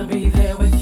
wanna be there with you.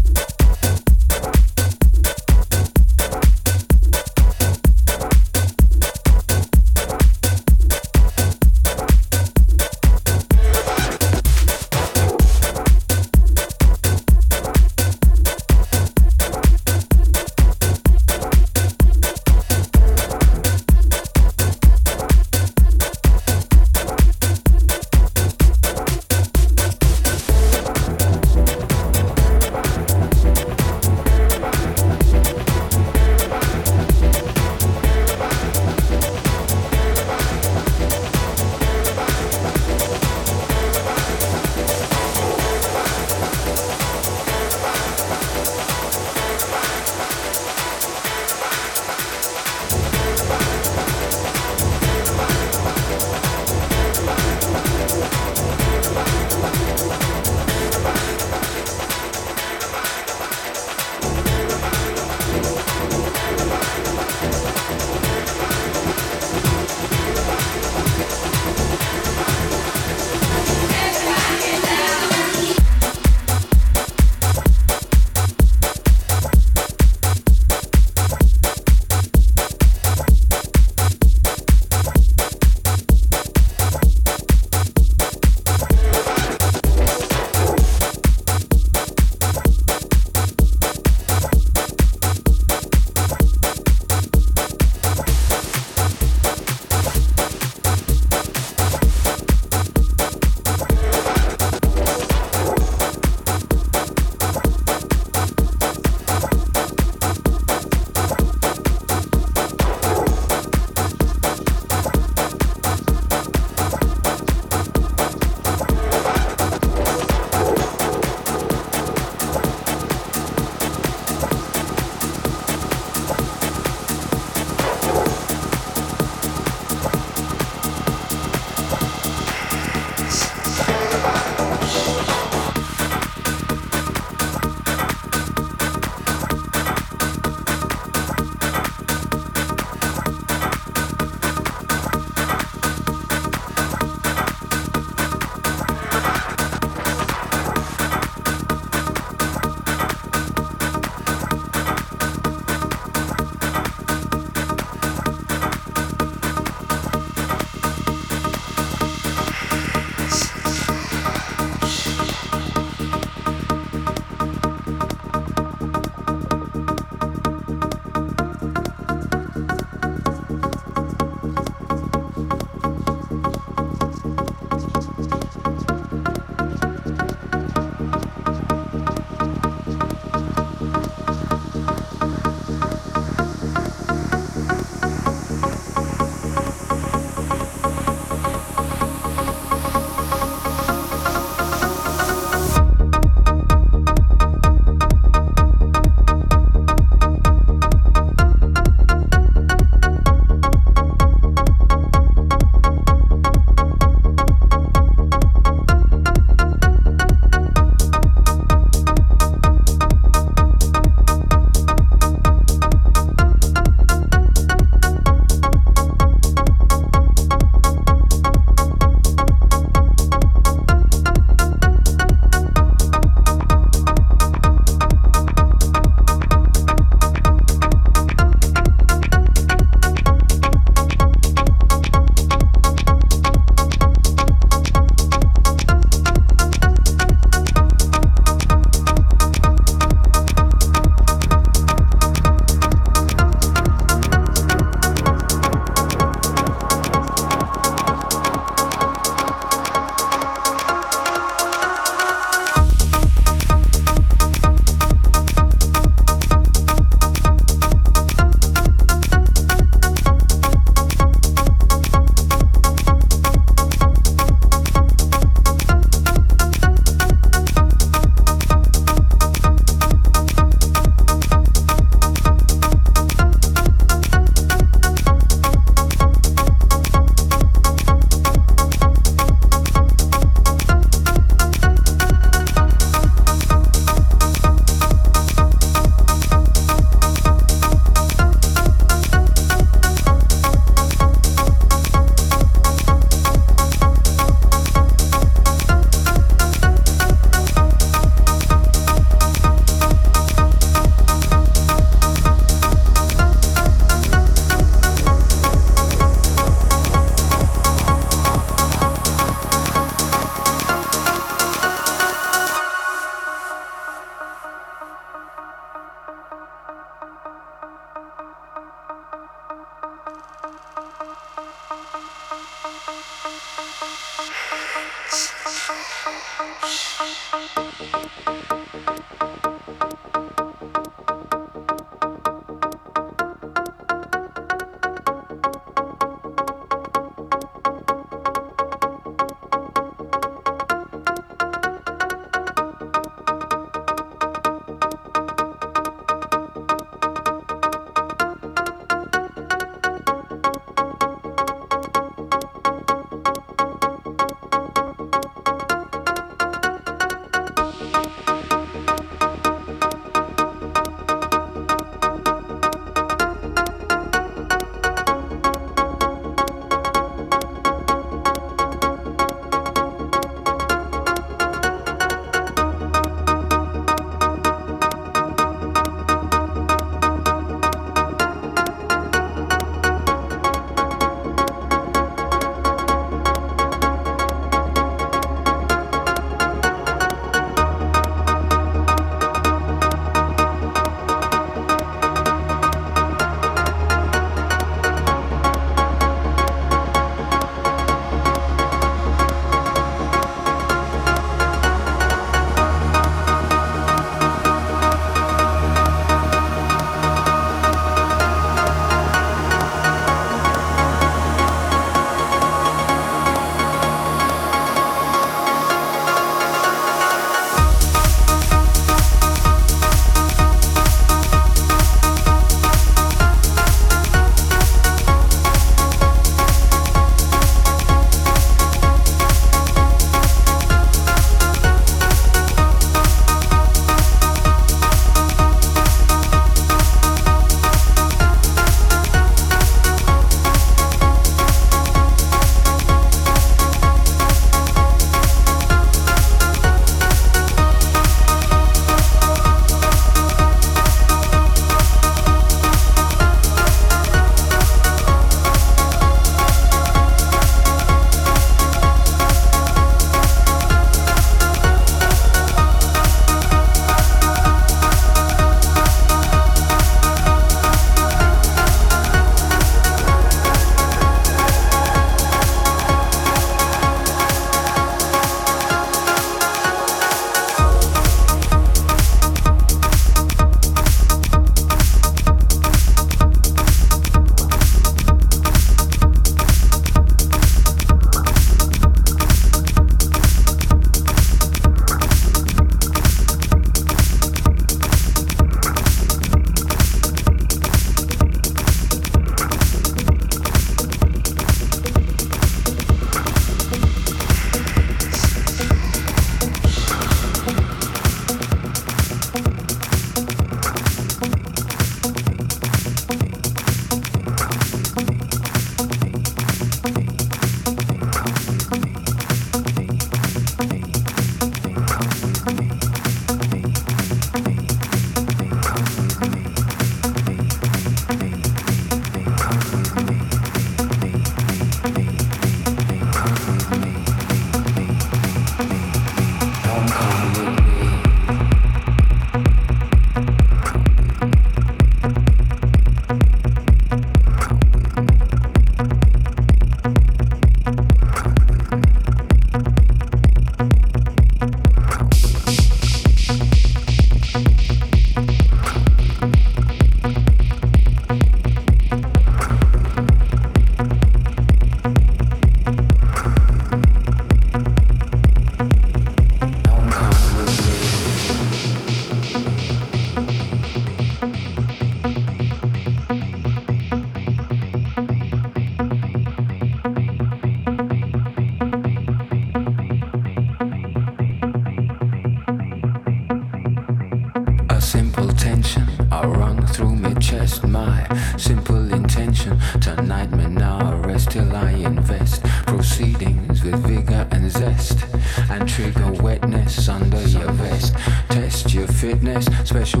Fitness,